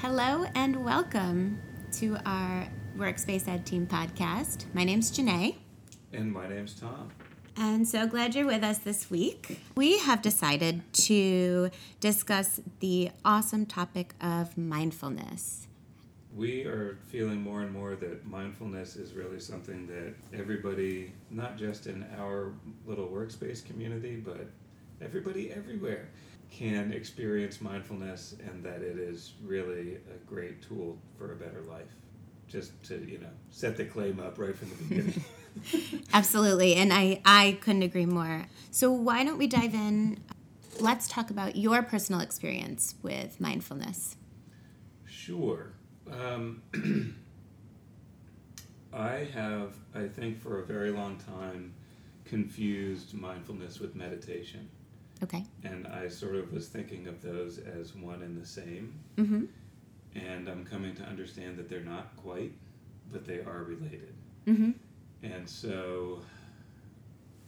Hello and welcome to our Workspace Ed Team podcast. My name's Janae. And my name's Tom. And so glad you're with us this week. We have decided to discuss the awesome topic of mindfulness. We are feeling more and more that mindfulness is really something that everybody, not just in our little workspace community, but everybody everywhere, can experience mindfulness and that it is really a great tool for a better life. Just to, you know, set the claim up right from the beginning. Absolutely. And I, I couldn't agree more. So, why don't we dive in? Let's talk about your personal experience with mindfulness. Sure. Um, I have, I think, for a very long time, confused mindfulness with meditation. Okay. And I sort of was thinking of those as one and the same. Mm-hmm. And I'm coming to understand that they're not quite, but they are related. Mm-hmm. And so,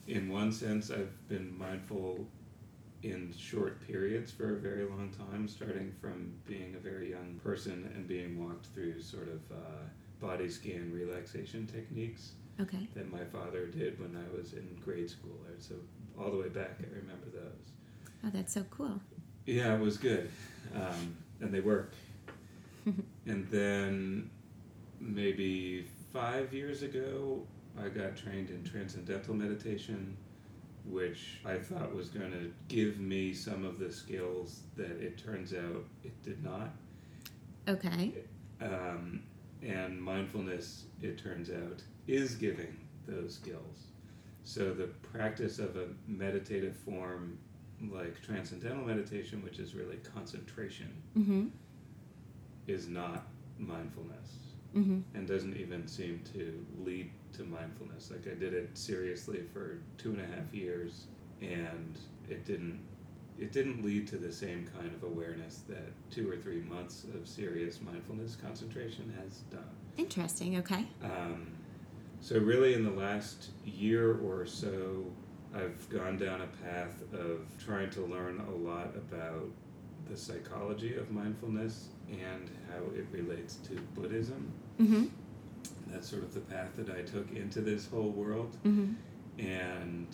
in one sense, I've been mindful in short periods for a very long time, starting from being a very young person and being walked through sort of uh, body scan relaxation techniques Okay. that my father did when I was in grade school. So, all the way back, I remember those. Oh, that's so cool. Yeah, it was good. Um, and they work. and then maybe five years ago, I got trained in transcendental meditation, which I thought was going to give me some of the skills that it turns out it did not. Okay. Um, and mindfulness, it turns out, is giving those skills. So the practice of a meditative form like transcendental meditation, which is really concentration, Mm-hmm. is not mindfulness Mm-hmm. and doesn't even seem to lead to mindfulness. Like I did it seriously for two and a half years, and it didn't. It didn't lead to the same kind of awareness that two or three months of serious mindfulness concentration has done. Interesting. Okay. Um, so, really, in the last year or so, I've gone down a path of trying to learn a lot about the psychology of mindfulness and how it relates to Buddhism. Mm-hmm. That's sort of the path that I took into this whole world Mm-hmm. and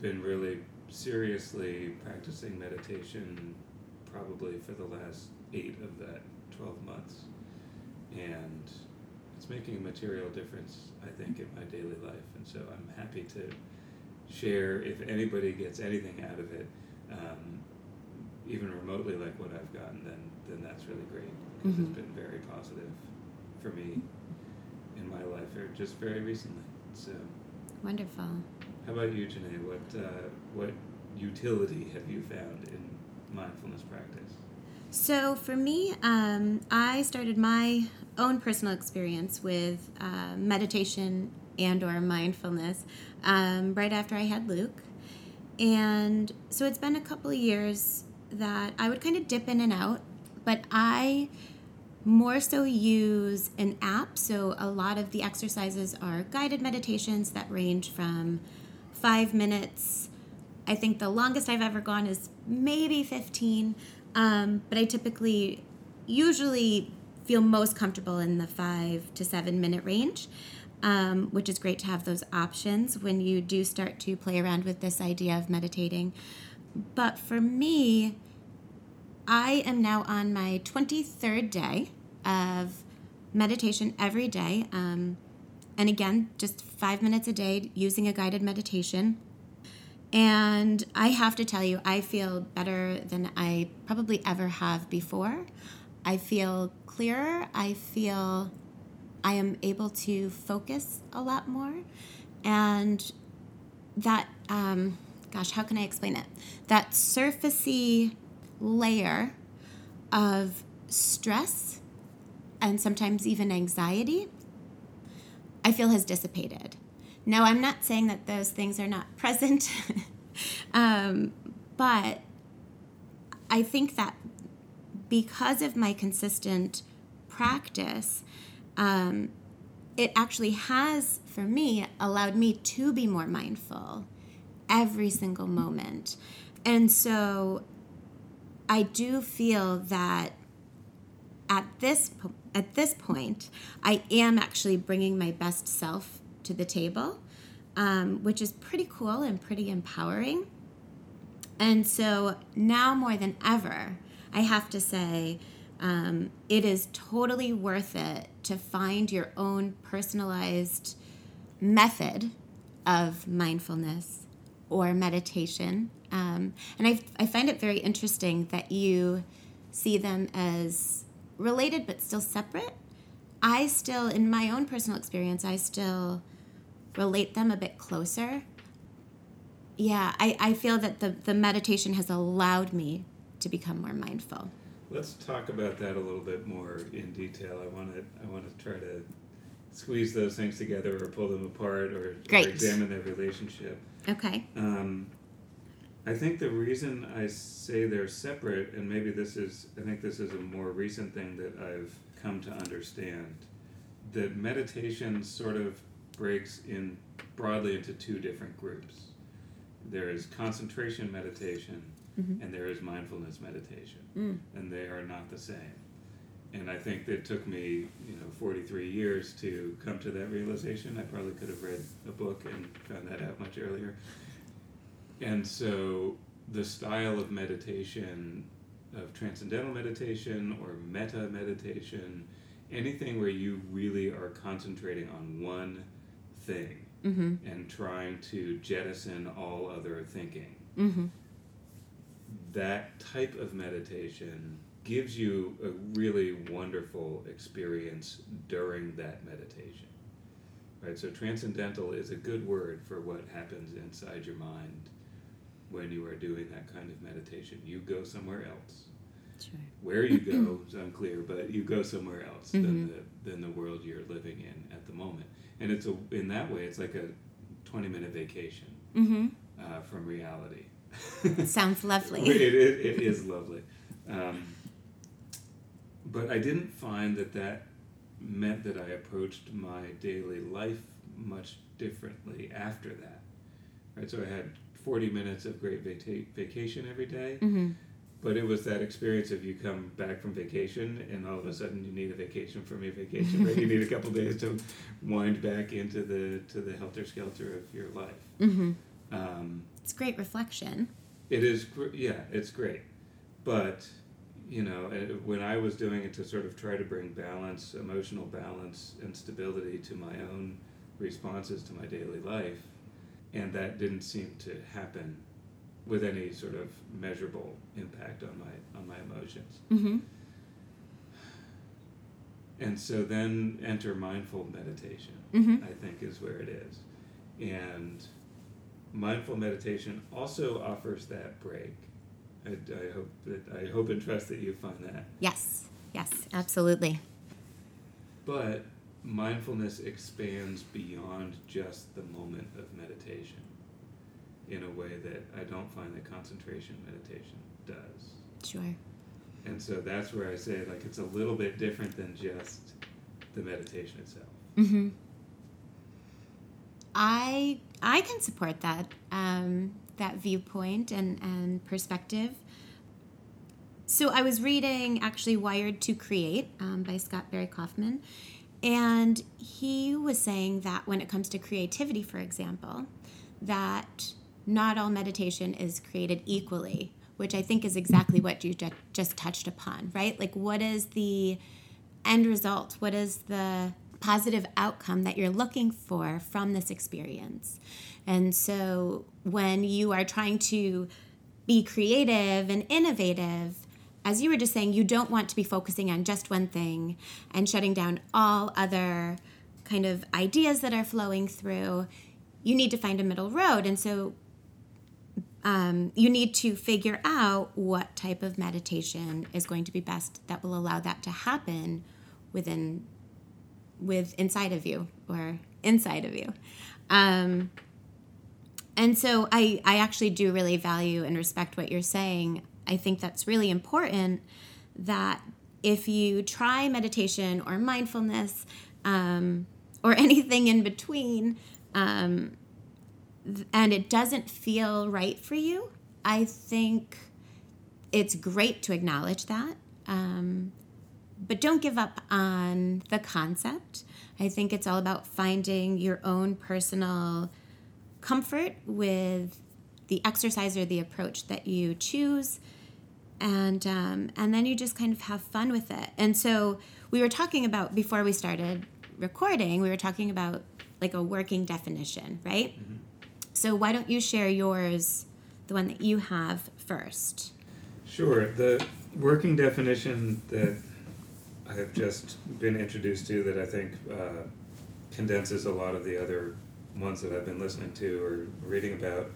been really seriously practicing meditation probably for the last eight of that 12 months. And it's making a material difference, I think, in my daily life. And so I'm happy to share if anybody gets anything out of it, um, even remotely like what I've gotten, then, then that's really great. 'cause Mhm. It's been very positive for me in my life, or just very recently. So. Wonderful. How about you, Janae? What uh, what utility have you found in mindfulness practice? So for me, um, I started my own personal experience with uh, meditation and or mindfulness um, right after I had Luke, and so it's been a couple of years that I would kind of dip in and out, but I more so use an app. So a lot of the exercises are guided meditations that range from five minutes. I think the longest I've ever gone is maybe 15, um, but I typically, usually feel most comfortable in the five to seven minute range, um, which is great to have those options when you do start to play around with this idea of meditating. But for me, I am now on my 23rd day of meditation every day. Um, and again, just five minutes a day using a guided meditation. And I have to tell you, I feel better than I probably ever have before. I feel clearer. I feel I am able to focus a lot more. And that, um, gosh, how can I explain it? That surfacey layer of stress and sometimes even anxiety, I feel has dissipated. Now, I'm not saying that those things are not present, um, but I think that because of my consistent practice, um, it actually has, for me, allowed me to be more mindful every single moment. And so I do feel that at this at this point, I am actually bringing my best self to the table, um, which is pretty cool and pretty empowering. And so now more than ever, I have to say, um, it is totally worth it to find your own personalized method of mindfulness or meditation. Um, and I, I find it very interesting that you see them as related but still separate. I still, in my own personal experience, I still relate them a bit closer. Yeah, I, I feel that the, the meditation has allowed me to become more mindful. Let's talk about that a little bit more in detail. I want to I want to try to squeeze those things together or pull them apart or, or examine their relationship. Okay. Um, I think the reason I say they're separate, and maybe this is, I think this is a more recent thing that I've come to understand, that meditation sort of breaks in broadly into two different groups. There is concentration meditation, mm-hmm. and there is mindfulness meditation, mm. and they are not the same. And I think it took me, you know, 43 years to come to that realization. I probably could have read a book and found that out much earlier. And so the style of meditation, of transcendental meditation or metta meditation, anything where you really are concentrating on one thing mm-hmm. and trying to jettison all other thinking. Mm-hmm. That type of meditation gives you a really wonderful experience during that meditation. Right? So transcendental is a good word for what happens inside your mind when you are doing that kind of meditation. You go somewhere else. Sure. Where you go is unclear, but you go somewhere else mm-hmm. than the than the world you're living in at the moment. And it's a in that way, it's like a twenty minute vacation mm-hmm. uh, from reality. Sounds lovely. it, it, it is lovely. Um, but I didn't find that that meant that I approached my daily life much differently after that. Right, so I had 40 minutes of great vacation every day, mm-hmm. But it was that experience of you come back from vacation and all of a sudden you need a vacation from your vacation, right? you need a couple days to wind back into the to the helter skelter of your life. Mm-hmm. Um, it's great reflection. It is, yeah, it's great, but you know, when I was doing it to sort of try to bring balance, emotional balance, and stability to my own responses to my daily life, and that didn't seem to happen with any sort of measurable impact on my on my emotions. Mm-hmm. And so then enter mindful meditation. Mm-hmm. I think is where it is, and mindful meditation also offers that break I, I hope that I hope and trust that you find that. Yes, yes, absolutely. But mindfulness expands beyond just the moment of meditation in a way that I don't find that concentration meditation does. Sure. And so that's where I say like it's a little bit different than just the meditation itself. Mm-hmm. I I can support that. Um, that viewpoint and, and perspective. So I was reading actually Wired to Create um, by Scott Barry Kaufman, and he was saying that when it comes to creativity, for example, that not all meditation is created equally, which I think is exactly what you just touched upon, right? Like, what is the end result? What is the positive outcome that you're looking for from this experience? And so when you are trying to be creative and innovative, as you were just saying, you don't want to be focusing on just one thing and shutting down all other kind of ideas that are flowing through. You need to find a middle road. And so um, you need to figure out what type of meditation is going to be best that will allow that to happen within with inside of you or inside of you um, and so I, I actually do really value and respect what you're saying. I think that's really important that if you try meditation or mindfulness um, or anything in between um, and it doesn't feel right for you, I think it's great to acknowledge that. Um, but don't give up on the concept. I think it's all about finding your own personal comfort with the exercise or the approach that you choose and um, and then you just kind of have fun with it and so we were talking about before we started recording we were talking about like a working definition right mm-hmm. So why don't you share yours the one that you have first? Sure. The working definition that i have just been introduced to that i think uh, condenses a lot of the other ones that i've been listening to or reading about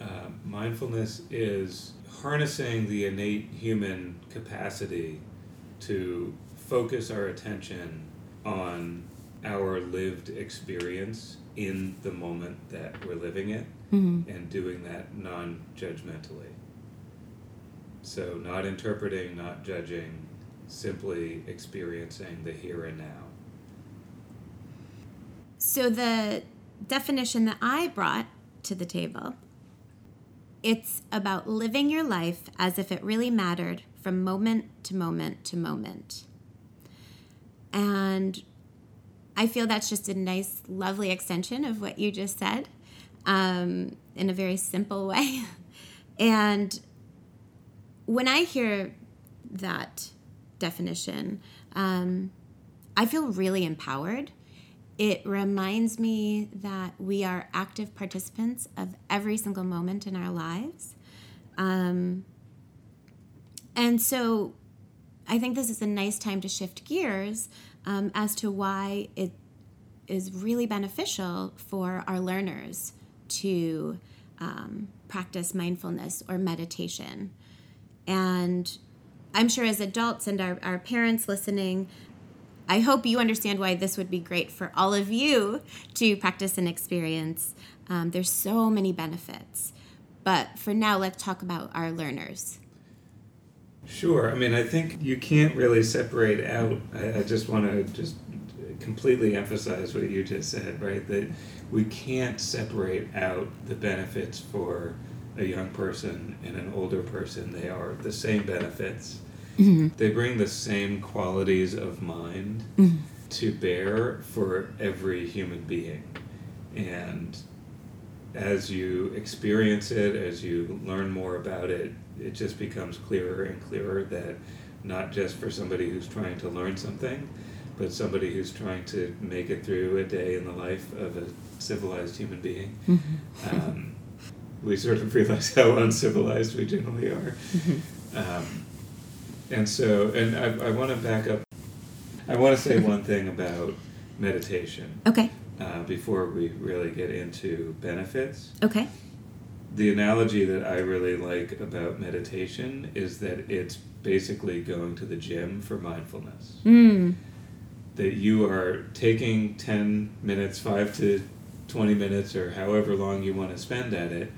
uh, mindfulness is harnessing the innate human capacity to focus our attention on our lived experience in the moment that we're living it mm-hmm. and doing that non judgmentally. So, not interpreting, not judging, simply experiencing the here and now. So, the definition that I brought to the table it's about living your life as if it really mattered from moment to moment to moment. And I feel that's just a nice, lovely extension of what you just said um, in a very simple way. and when I hear that definition, um, I feel really empowered it reminds me that we are active participants of every single moment in our lives. Um, and so I think this is a nice time to shift gears um, as to why it is really beneficial for our learners to um, practice mindfulness or meditation. And I'm sure as adults and our, our parents listening, I hope you understand why this would be great for all of you to practice and experience. Um, there's so many benefits. But for now, let's talk about our learners. Sure. I mean, I think you can't really separate out. I, I just want to just completely emphasize what you just said, right? That we can't separate out the benefits for a young person and an older person. They are the same benefits Mm-hmm. They bring the same qualities of mind mm-hmm. to bear for every human being. And as you experience it, as you learn more about it, it just becomes clearer and clearer that not just for somebody who's trying to learn something, but somebody who's trying to make it through a day in the life of a civilized human being. Mm-hmm. Um, we sort of realize how uncivilized we generally are. Mm-hmm. Um, and so, and I, I want to back up. I want to say one thing about meditation. Okay. Uh, before we really get into benefits. Okay. The analogy that I really like about meditation is that it's basically going to the gym for mindfulness. Mm. That you are taking 10 minutes, 5 to 20 minutes, or however long you want to spend at it,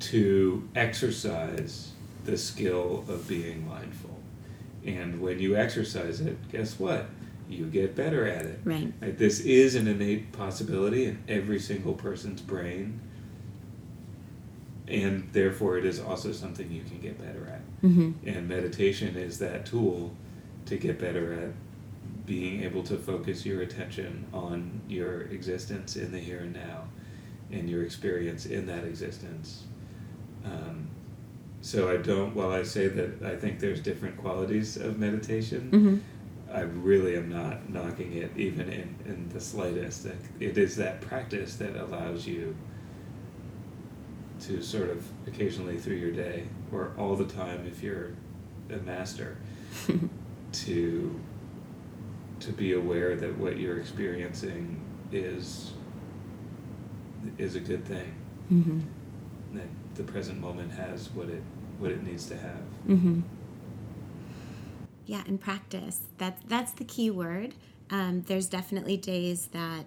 to exercise the skill of being mindful. And when you exercise it, guess what? You get better at it. Right. right. This is an innate possibility in every single person's brain. And therefore, it is also something you can get better at. Mm-hmm. And meditation is that tool to get better at being able to focus your attention on your existence in the here and now and your experience in that existence. Um, so I don't. While I say that I think there's different qualities of meditation, mm-hmm. I really am not knocking it even in, in the slightest. It is that practice that allows you to sort of occasionally through your day or all the time if you're a master to to be aware that what you're experiencing is is a good thing. Mm-hmm. That the present moment has what it what it needs to have. Mm-hmm. Yeah, and practice. That's that's the key word. Um, there's definitely days that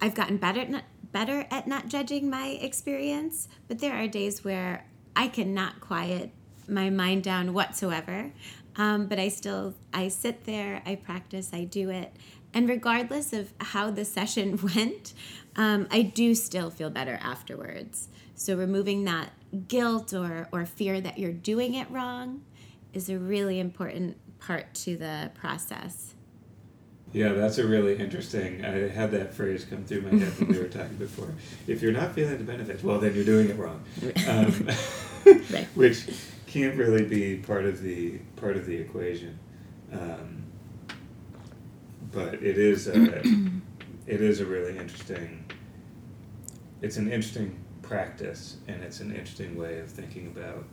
I've gotten better at not, better at not judging my experience, but there are days where I cannot quiet my mind down whatsoever. Um, but I still I sit there, I practice, I do it, and regardless of how the session went, um, I do still feel better afterwards. So removing that guilt or, or fear that you're doing it wrong is a really important part to the process. Yeah, that's a really interesting. I had that phrase come through my head when we were talking before. If you're not feeling the benefits, well, then you're doing it wrong, um, which can't really be part of the part of the equation. Um, but it is a, it is a really interesting. It's an interesting practice, and it's an interesting way of thinking about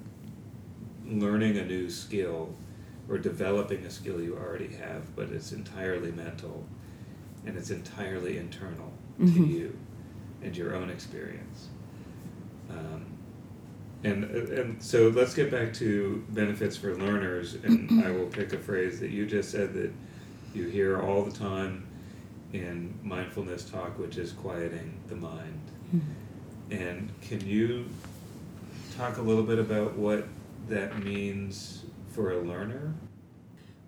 learning a new skill or developing a skill you already have, but it's entirely mental and it's entirely internal to Mhm. you and your own experience. Um, and and so let's get back to benefits for learners, and I will pick a phrase that you just said that you hear all the time in mindfulness talk, which is quieting the mind. And can you talk a little bit about what that means for a learner?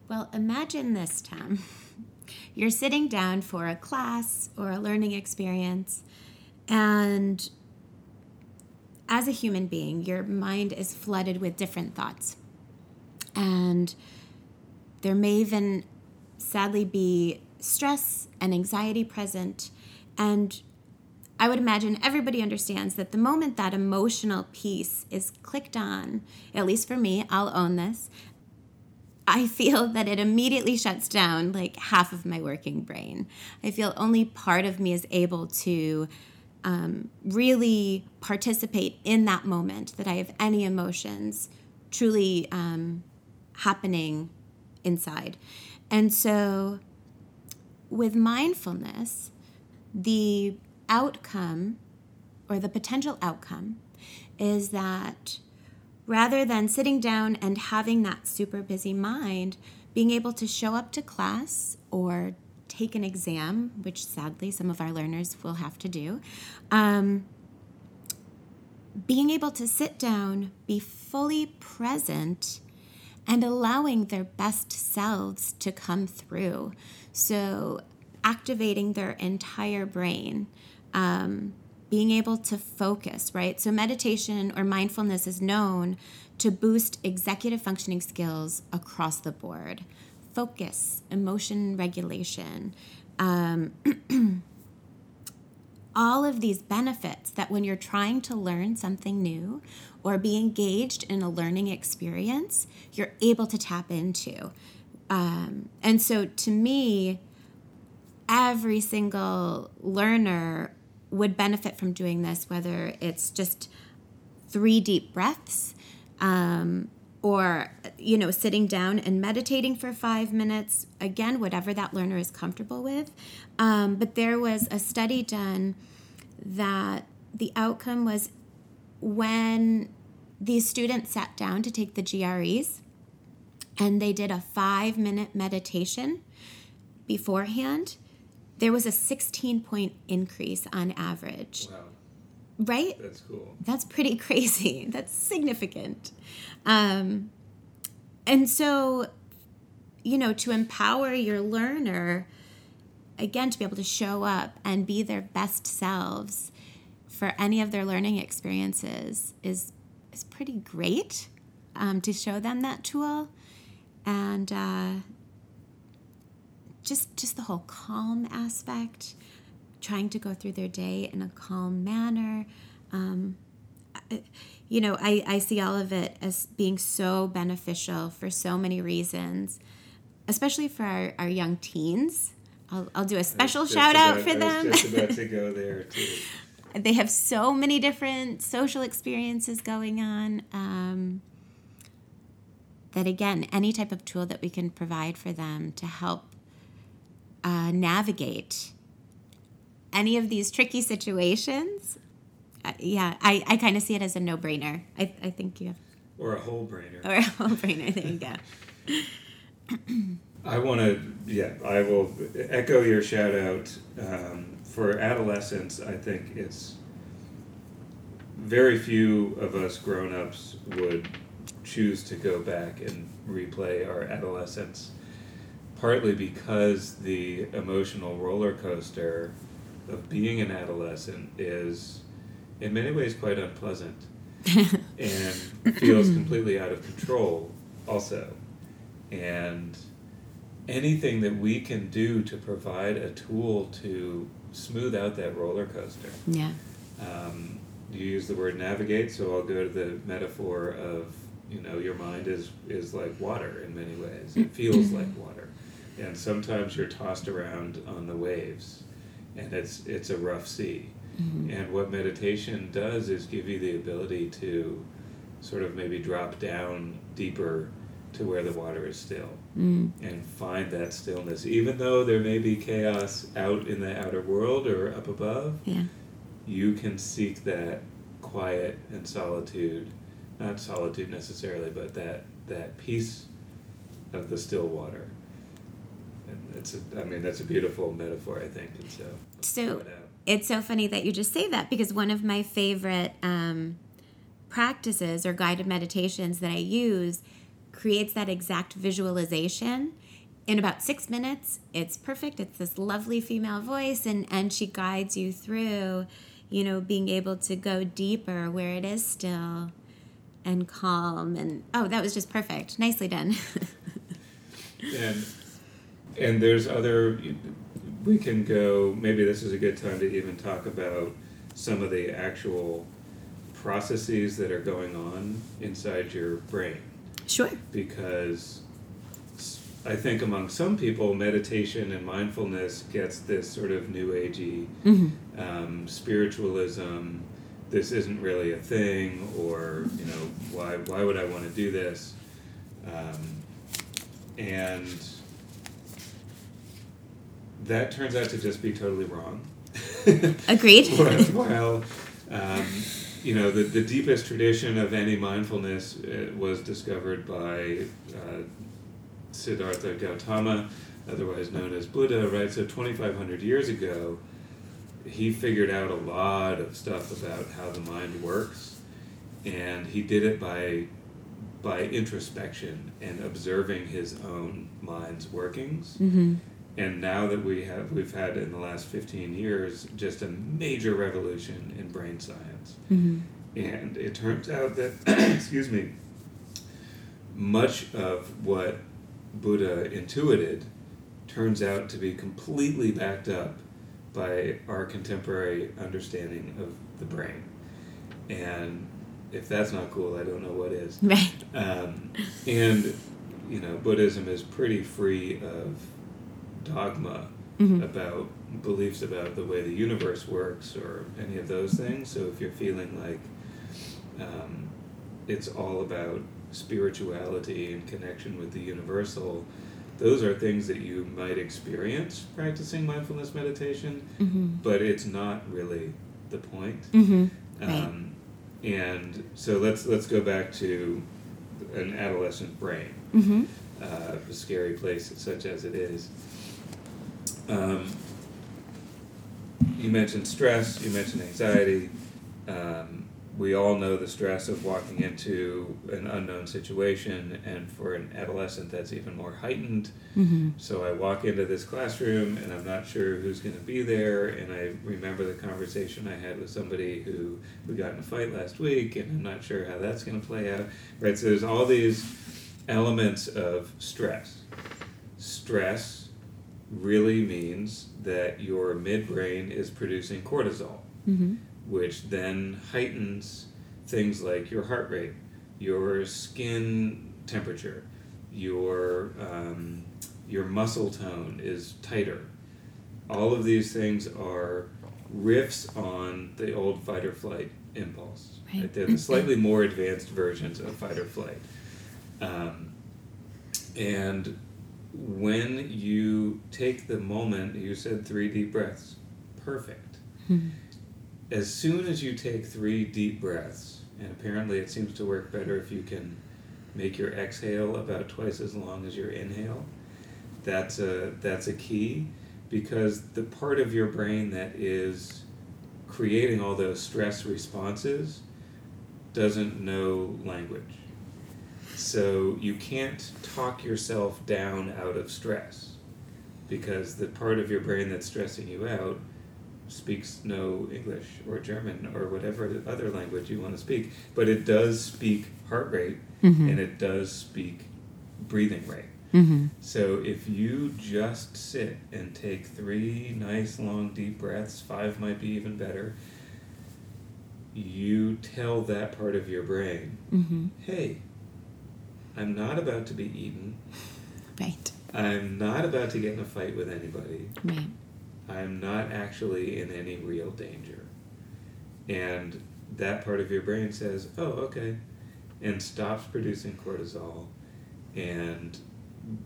Well, imagine this, Tom. You're sitting down for a class or a learning experience, and as a human being, your mind is flooded with different thoughts. And there may even sadly be stress and anxiety present. And I would imagine everybody understands that the moment that emotional piece is clicked on, at least for me, I'll own this, I feel that it immediately shuts down like half of my working brain. I feel only part of me is able to um, really participate in that moment, that I have any emotions truly um, happening inside. And so with mindfulness, the outcome or the potential outcome is that rather than sitting down and having that super busy mind, being able to show up to class or take an exam, which sadly some of our learners will have to do, um, being able to sit down, be fully present, and allowing their best selves to come through. So, activating their entire brain. Um, being able to focus, right? So, meditation or mindfulness is known to boost executive functioning skills across the board focus, emotion regulation, um, all of these benefits that when you're trying to learn something new or be engaged in a learning experience, you're able to tap into. Um, and so, to me, every single learner would benefit from doing this, whether it's just three deep breaths um, or, you know, sitting down and meditating for five minutes. Again, whatever that learner is comfortable with. Um, but there was a study done that the outcome was when these students sat down to take the GREs and they did a five minute meditation beforehand there was a 16 point increase on average. Wow, Right? that's cool. That's pretty crazy. That's significant. Um, and so, you know, to empower your learner, again, to be able to show up and be their best selves for any of their learning experiences is, is pretty great um, to show them that tool. And, uh, just just the whole calm aspect trying to go through their day in a calm manner. Um, I- you know I, I see all of it as being so beneficial for so many reasons especially for our, our young teens. I'll, I'll do a special I was just shout out for I them. just about to go there too. they have so many different social experiences going on um, that again any type of tool that we can provide for them to help uh, navigate any of these tricky situations uh, yeah i, I kind of see it as a no-brainer I, I think you have Or a whole brainer. or a whole brainer. there you go I want to, yeah, I will echo your shout out. Um, for adolescence, I think it's very few of us grown ups would choose to go back and replay our adolescence, partly because the emotional roller coaster of being an adolescent is, in many ways, quite unpleasant and feels completely out of control, also and anything that we can do to provide a tool to smooth out that roller coaster. Yeah. Um, you use the word navigate, so I'll go to the metaphor of you know your mind is is like water in many ways. It feels like water, and sometimes you're tossed around on the waves, and it's it's a rough sea. Mm-hmm. And what meditation does is give you the ability to sort of maybe drop down deeper to where the water is still Mm. and find that stillness. Even though there may be chaos out in the outer world or up above, Yeah. you can seek that quiet and solitude. Not solitude necessarily, but that, that peace of the still water. It's a, I mean, that's a beautiful metaphor, I think. And so, So it it's so funny that you just say that because one of my favorite um, practices or guided meditations that I use creates that exact visualization. In about six minutes, it's perfect. It's this lovely female voice, and, and she guides you through, you know, being able to go deeper where it is still and calm. And oh, that was just perfect. Nicely done. and and there's other we can go maybe this is a good time to even talk about some of the actual processes that are going on inside your brain. Sure. because I think among some people meditation and mindfulness gets this sort of new agey hmm um, spiritualism this isn't really a thing or you know why why would I want to do this? Um, and that turns out to just be totally wrong. Agreed. while, um, you know the, the deepest tradition of any mindfulness uh, was discovered by uh, Siddhartha Gautama otherwise known as Buddha right? So 2500 years ago he figured out a lot of stuff about how the mind works and he did it by by introspection and observing his own mind's workings. Hmm and now that we have we've had in the last 15 years just a major revolution in brain science. Hmm and it turns out that excuse me much of what buddha intuited turns out to be completely backed up by our contemporary understanding of the brain. And if that's not cool i don't know what is. Right. um, and you know buddhism is pretty free of dogma hmm about beliefs about the way the universe works or any of those things. So if you're feeling like um, it's all about spirituality and connection with the universal, those are things that you might experience practicing mindfulness meditation, hmm but it's not really the point. hmm Right. Um, and so let's let's go back to an adolescent brain hmm uh, a scary place such as it is. Um, you mentioned stress, you mentioned anxiety. Um, we all know the stress of walking into an unknown situation, and for an adolescent, that's even more heightened. hmm So I walk into this classroom, and I'm not sure who's going to be there. And I remember the conversation I had with somebody who we got in a fight last week, and I'm not sure how that's going to play out. Right? So there's all these elements of stress. Stress really means that your midbrain is producing cortisol hmm which then heightens things like your heart rate, your skin temperature, your um, your muscle tone is tighter. All of these things are riffs on the old fight or flight impulse. Right. They're the slightly more advanced versions of fight or flight. Um, and when you take the moment, you said three deep breaths. Perfect hmm as soon as you take three deep breaths, and apparently it seems to work better if you can make your exhale about twice as long as your inhale, that's a that's a key because the part of your brain that is creating all those stress responses doesn't know language. So you can't talk yourself down out of stress because the part of your brain that's stressing you out speaks no English or German or whatever other language you want to speak, but it does speak heart rate hmm and it does speak breathing rate. Mm-hmm. So if you just sit and take three nice long deep breaths, five might be even better, you tell that part of your brain, Mm-hmm. hey, I'm not about to be eaten. Right. I'm not about to get in a fight with anybody. Right. I'm not actually in any real danger. And that part of your brain says, oh, okay, and stops producing cortisol and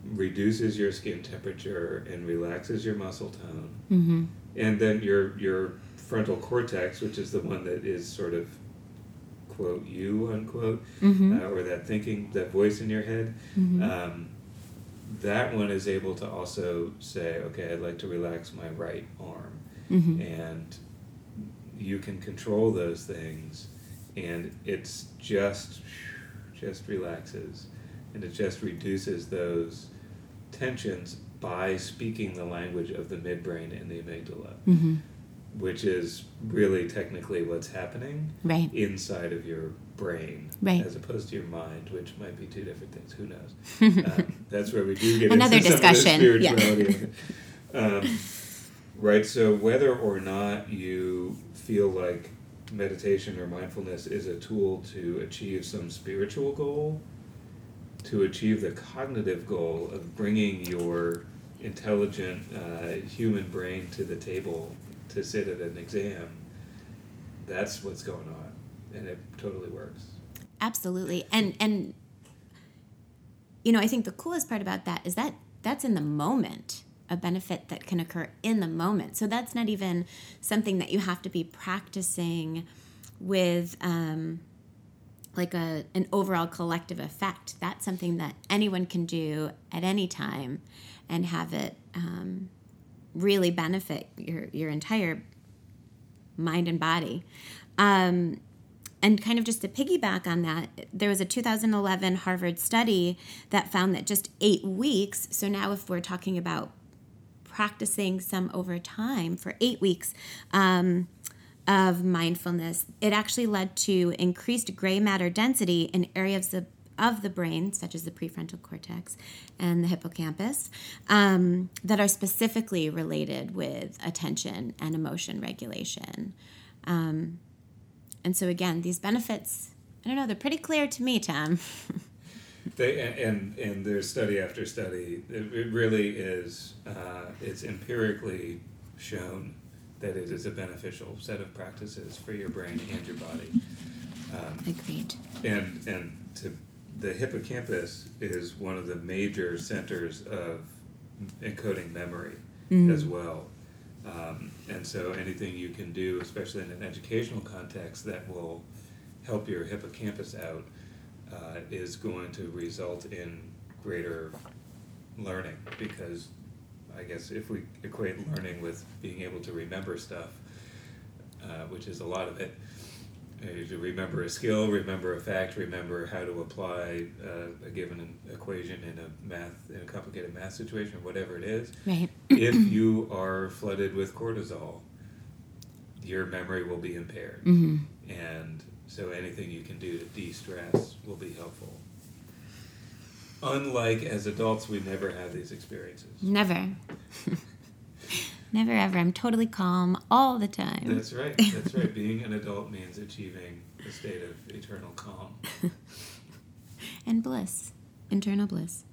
reduces your skin temperature and relaxes your muscle tone. Mm-hmm. And then your, your frontal cortex, which is the one that is sort of, quote, you, unquote, Mm-hmm. uh, or that thinking, that voice in your head, mm-hmm. um, that one is able to also say, okay, I'd like to relax my right arm. mm-hmm. And you can control those things, and it's just, just relaxes. And it just reduces those tensions by speaking the language of the midbrain and the amygdala, Mm-hmm. Which is really technically what's happening Right. inside of your brain Right. as opposed to your mind, which might be two different things. Who knows? um, that's where we do get Another into some of the discussion, yeah. spirituality. of. Um, right. So whether or not you feel like meditation or mindfulness is a tool to achieve some spiritual goal, to achieve the cognitive goal of bringing your intelligent uh, human brain to the table to sit at an exam, that's what's going on, and it totally works. Absolutely. And and you know, I think the coolest part about that is that that's in the moment, a benefit that can occur in the moment. So that's not even something that you have to be practicing with um, like a an overall collective effect. That's something that anyone can do at any time and have it um, really benefit your your entire mind and body. Um, and kind of just to piggyback on that, there was a 2011 Harvard study that found that just eight weeks, so now if we're talking about practicing some over time for eight weeks um, of mindfulness, it actually led to increased gray matter density in areas of, of the brain, such as the prefrontal cortex and the hippocampus, um, that are specifically related with attention and emotion regulation. Um, and so again, these benefits, I don't know, they're pretty clear to me, Tom. They and and there's study after study. It, it really is. Uh, it's empirically shown that it is a beneficial set of practices for your brain and your body. Um, Agreed. and and to the hippocampus is one of the major centers of encoding memory as well. Um, and so anything you can do, especially in an educational context, that will help your hippocampus out, uh, is going to result in greater learning. Because I guess if we equate learning with being able to remember stuff, uh, which is a lot of it, to remember a skill, remember a fact, remember how to apply uh, a given equation in a math in a complicated math situation, whatever it is. Right. if you are flooded with cortisol, your memory will be impaired, hmm and so anything you can do to de-stress will be helpful. Unlike as adults, we never have these experiences. Never. Never ever. I'm totally calm all the time. That's right. That's right. Being an adult means achieving a state of eternal calm. and bliss, internal bliss.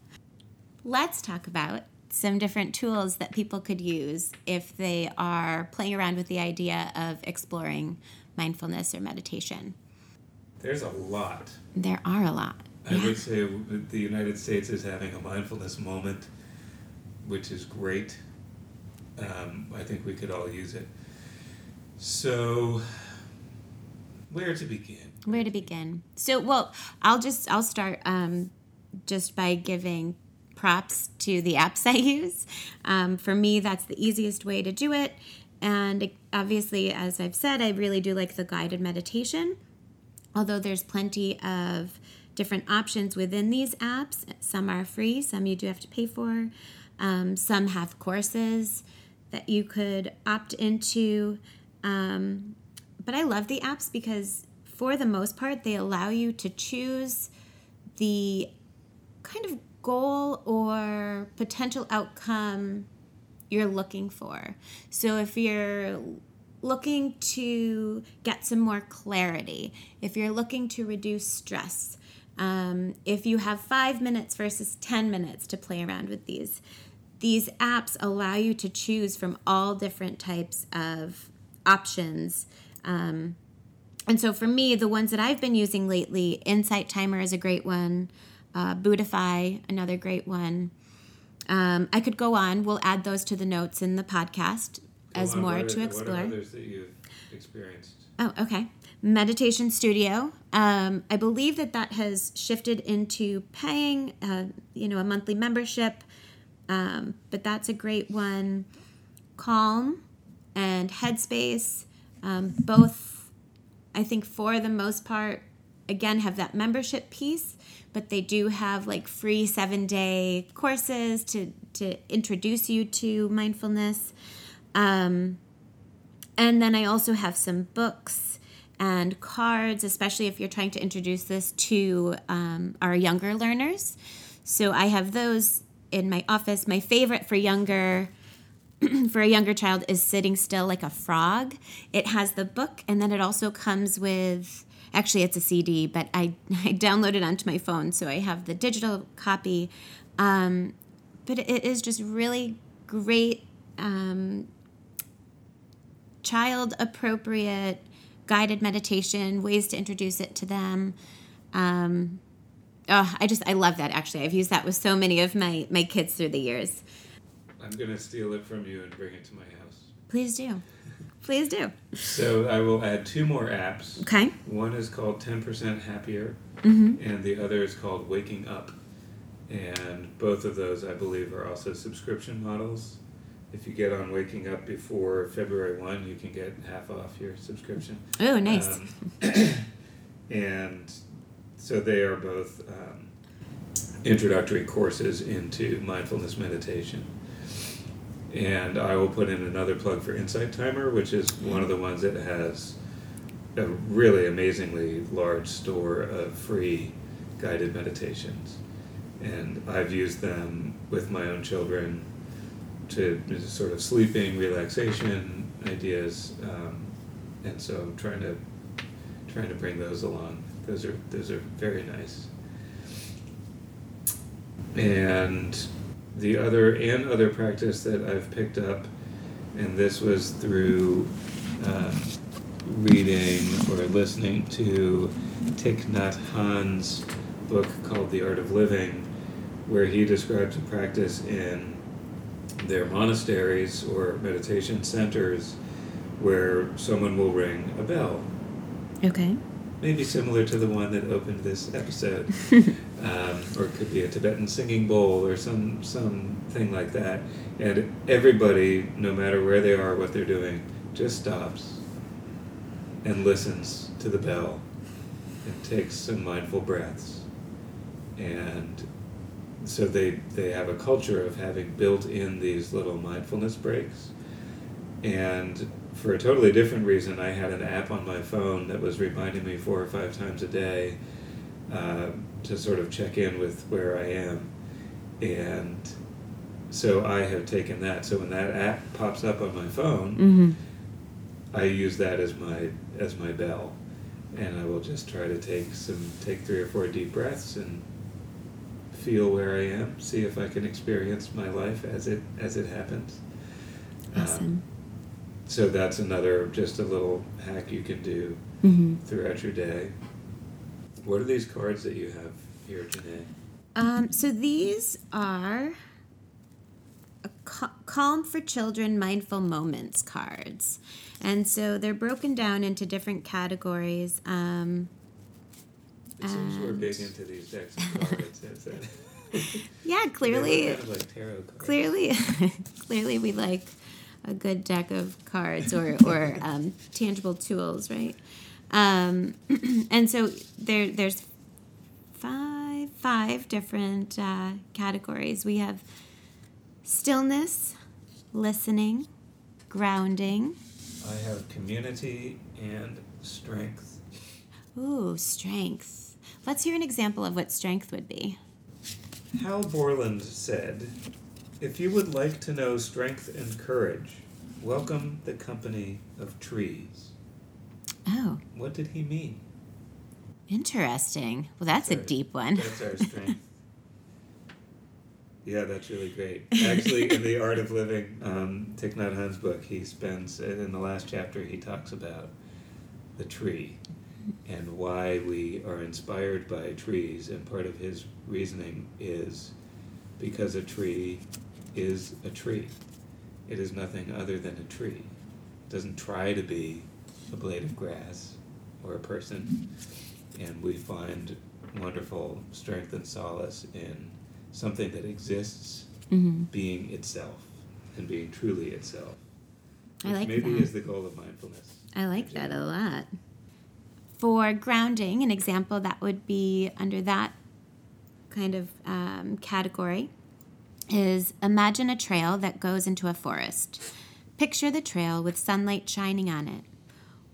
Let's talk about some different tools that people could use if they are playing around with the idea of exploring mindfulness or meditation. There's a lot. There are a lot. I would say the United States is having a mindfulness moment, which is great. Um, I think we could all use it. So, where to begin? Where to begin? So, well, I'll just I'll start um, just by giving props to the apps I use. Um, for me, that's the easiest way to do it. And obviously, as I've said, I really do like the guided meditation. Although there's plenty of different options within these apps. Some are free, some you do have to pay for. Um, some have courses that you could opt into. Um, but I love the apps because, for the most part, they allow you to choose the kind of goal or potential outcome you're looking for. So if you're looking to get some more clarity, if you're looking to reduce stress, um, if you have five minutes versus 10 minutes to play around with these, these apps allow you to choose from all different types of options. Um, and so for me, the ones that I've been using lately, Insight Timer is a great one, uh, Buddhify, another great one. Um, I could go on. We'll add those to the notes in the podcast Go as on, more to are, explore. What are others that you've experienced? Oh, okay. Meditation Studio. Um, I believe that that has shifted into paying, uh, you know, a monthly membership. Um, but that's a great one. Calm and Headspace, um, both, I think, for the most part, again, have that membership piece, but they do have like free seven day courses to to introduce you to mindfulness. Um, and then I also have some books and cards, especially if you're trying to introduce this to um, our younger learners. So I have those in my office. My favorite for younger for a younger child is sitting still like a frog. It has the book and then it also comes with actually it's a CD, but I, I downloaded onto my phone, so I have the digital copy. Um, but it is just really great um, child appropriate guided meditation, ways to introduce it to them. Um, oh, I just I love that actually. I've used that with so many of my my kids through the years. I'm gonna steal it from you and bring it to my house. Please do. Please do. So I will add two more apps. Okay. One is called 10% Happier, Mm-hmm. and the other is called Waking Up. And both of those, I believe, are also subscription models. If you get on Waking Up before February 1, you can get half off your subscription. Oh, nice. Um, and so they are both um, introductory courses into mindfulness meditation. And I will put in another plug for Insight Timer, which is one of the ones that has a really amazingly large store of free guided meditations. And I've used them with my own children to sort of sleeping, relaxation ideas. Um, and so trying to trying to bring those along. Those are those are very nice. And the other and other practice that I've picked up, and this was through uh, reading or listening to Thich Nhat book called The Art of Living, where he describes a practice in their monasteries or meditation centers where someone will ring a bell Okay. Maybe similar to the one that opened this episode, um, or it could be a Tibetan singing bowl or some something like that. And everybody, no matter where they are, what they're doing, just stops and listens to the bell and takes some mindful breaths. And so they they have a culture of having built in these little mindfulness breaks. And for a totally different reason, I had an app on my phone that was reminding me four or five times a day uh, to sort of check in with where I am. And so I have taken that. So when that app pops up on my phone, Mm-hmm. I use that as my as my bell, and I will just try to take some take three or four deep breaths and feel where I am. See if I can experience my life as it as it happens. Um, Awesome. So that's another just a little hack you can do Mm-hmm. throughout your day. What are these cards that you have here, today? Um, so these are ca- Calm for Children Mindful Moments cards. And so they're broken down into different categories. Um, It seems we're big into these decks cards. Yeah, clearly, kind of like clearly, clearly, we like a good deck of cards or or um, tangible tools, right? Um, and so there there's five five different uh, categories. We have stillness, listening, grounding. I have community and strength. Ooh, strength. Let's hear an example of what strength would be. Hal Borland said, If you would like to know strength and courage, welcome the company of trees. Oh, What did he mean? interesting. Well, that's a deep one. That's our strength. yeah, that's really great. Actually, in the Art of Living, um, Thich Nhat Hanh's book, he spends in the last chapter he talks about the tree and why we are inspired by trees. And part of his reasoning is because a tree is a tree. It is nothing other than a tree. It doesn't try to be a blade of grass or a person. And we find wonderful strength and solace in something that exists hmm being itself and being truly itself. I like maybe that. is the goal of mindfulness. I like that a lot. For grounding, an example that would be under that kind of um, category is imagine a trail that goes into a forest. Picture the trail with sunlight shining on it.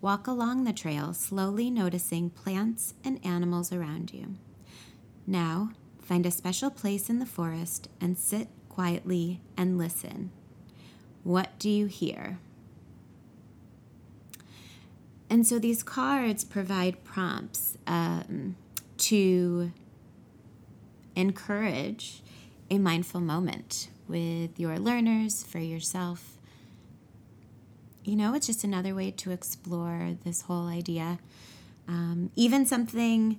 Walk along the trail, slowly noticing plants and animals around you. Now, find a special place in the forest and sit quietly and listen. What do you hear? And so these cards provide prompts um, to encourage a mindful moment with your learners, for yourself. You know, it's just another way to explore this whole idea. Um, even something,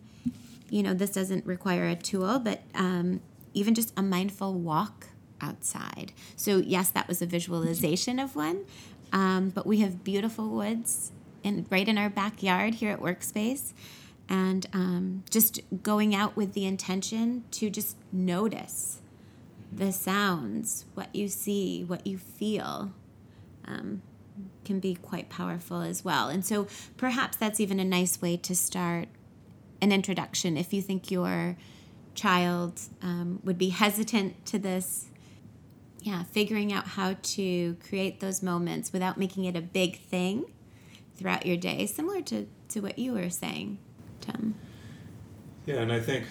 you know, this doesn't require a tool, but um, even just a mindful walk outside. So, yes, that was a visualization of one, um, but we have beautiful woods in, right in our backyard here at Workspace. And um, just going out with the intention to just notice the sounds, what you see, what you feel, um, can be quite powerful as well. And so perhaps that's even a nice way to start an introduction if you think your child um, would be hesitant to this. Yeah, figuring out how to create those moments without making it a big thing throughout your day, similar to, to what you were saying, Tom. Yeah, and I think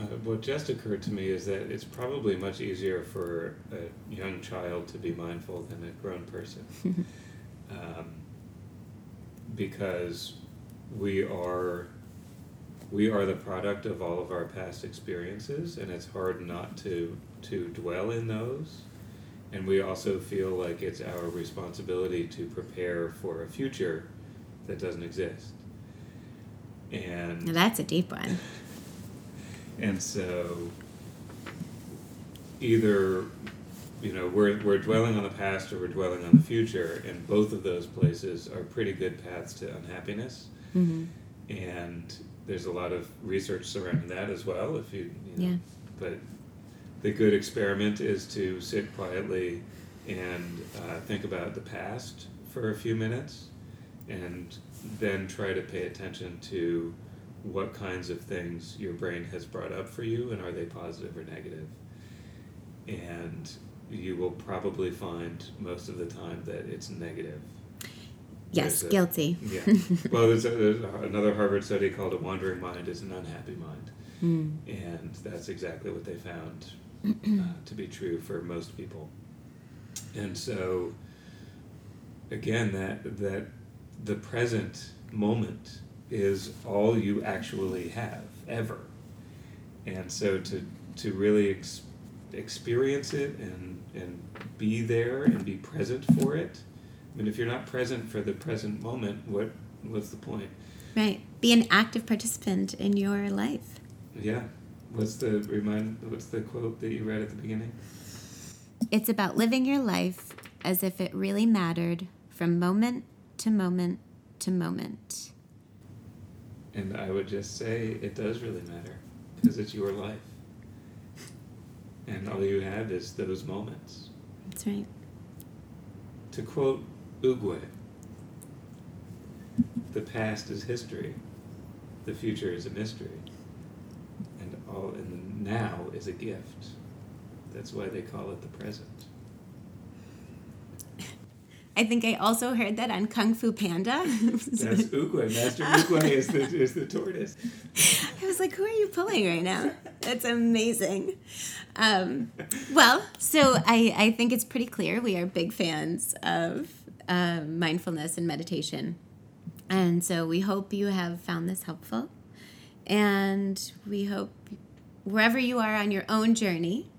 uh, what just occurred to me is that it's probably much easier for a young child to be mindful than a grown person. um, because we are we are the product of all of our past experiences and it's hard not to to dwell in those and we also feel like it's our responsibility to prepare for a future that doesn't exist and Now that's a deep one. and so either you know we're, we're dwelling on the past or we're dwelling on the future and both of those places are pretty good paths to unhappiness. Hmm and there's a lot of research surrounding that as well if you, you know, Yeah. but the good experiment is to sit quietly and uh, think about the past for a few minutes and then try to pay attention to what kinds of things your brain has brought up for you and are they positive or negative. and you will probably find most of the time that it's negative Yes, a- guilty. yeah well there's, a, there's a- another harvard study called a wandering mind is an unhappy mind Mm. and that's exactly what they found uh, to be true for most people. And so, again, that that the present moment is all you actually have ever, and so to to really ex- experience it and and be there and be present for it. I mean, if you're not present for the present moment, what what's the point? Right. Be an active participant in your life. Yeah. What's the remind? What's the quote that you read at the beginning? It's about living your life as if it really mattered from moment to moment to moment. And I would just say it does really matter because it's your life. And all you have is those moments. That's right. To quote Oogway, the past is history, the future is a mystery, and all and the now is a gift. That's why they call it the present. I think I also heard that on Kung Fu Panda. That's Oogway. Master Oogway is the, is the tortoise. I was like, who are you pulling right now? That's amazing. Um, well, so I, I think it's pretty clear we are big fans of uh, mindfulness and meditation. And so we hope you have found this helpful. And we hope wherever you are on your own journey,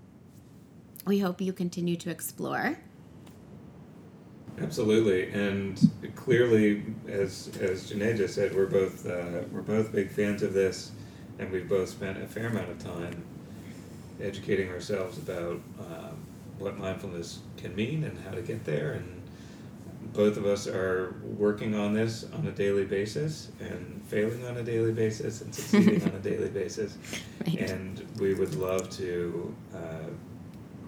we hope you continue to explore. Absolutely, and clearly, as as Janae just said, we're both uh, we're both big fans of this, and we've both spent a fair amount of time educating ourselves about um, what mindfulness can mean and how to get there, and both of us are working on this on a daily basis and failing on a daily basis and succeeding on a daily basis, Right. and we would love to uh,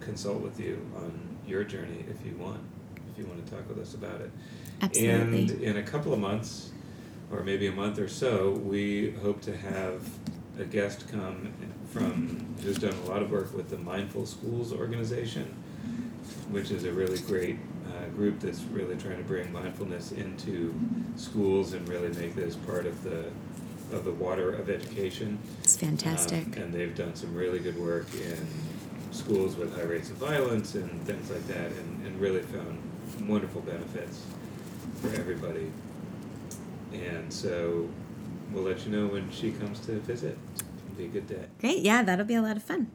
consult with you on your journey if you want if you want to talk with us about it. Absolutely. And in a couple of months, or maybe a month or so, we hope to have a guest come from who's done a lot of work with the Mindful Schools organization, which is a really great uh, group that's really trying to bring mindfulness into schools and really make this part of the of the water of education. It's fantastic. Um, and they've done some really good work in schools with high rates of violence and things like that, and, and really found wonderful benefits for everybody. And so we'll let you know when she comes to visit. It'll be a good day. Great. Yeah, that'll be a lot of fun.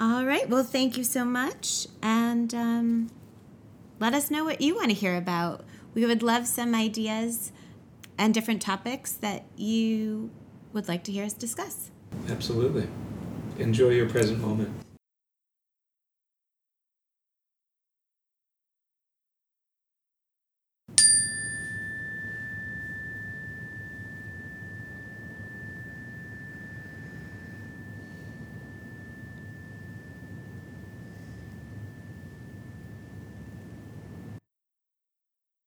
All right. Well, thank you so much. And um, let us know what you want to hear about. We would love some ideas and different topics that you would like to hear us discuss. Absolutely. Enjoy your present moment.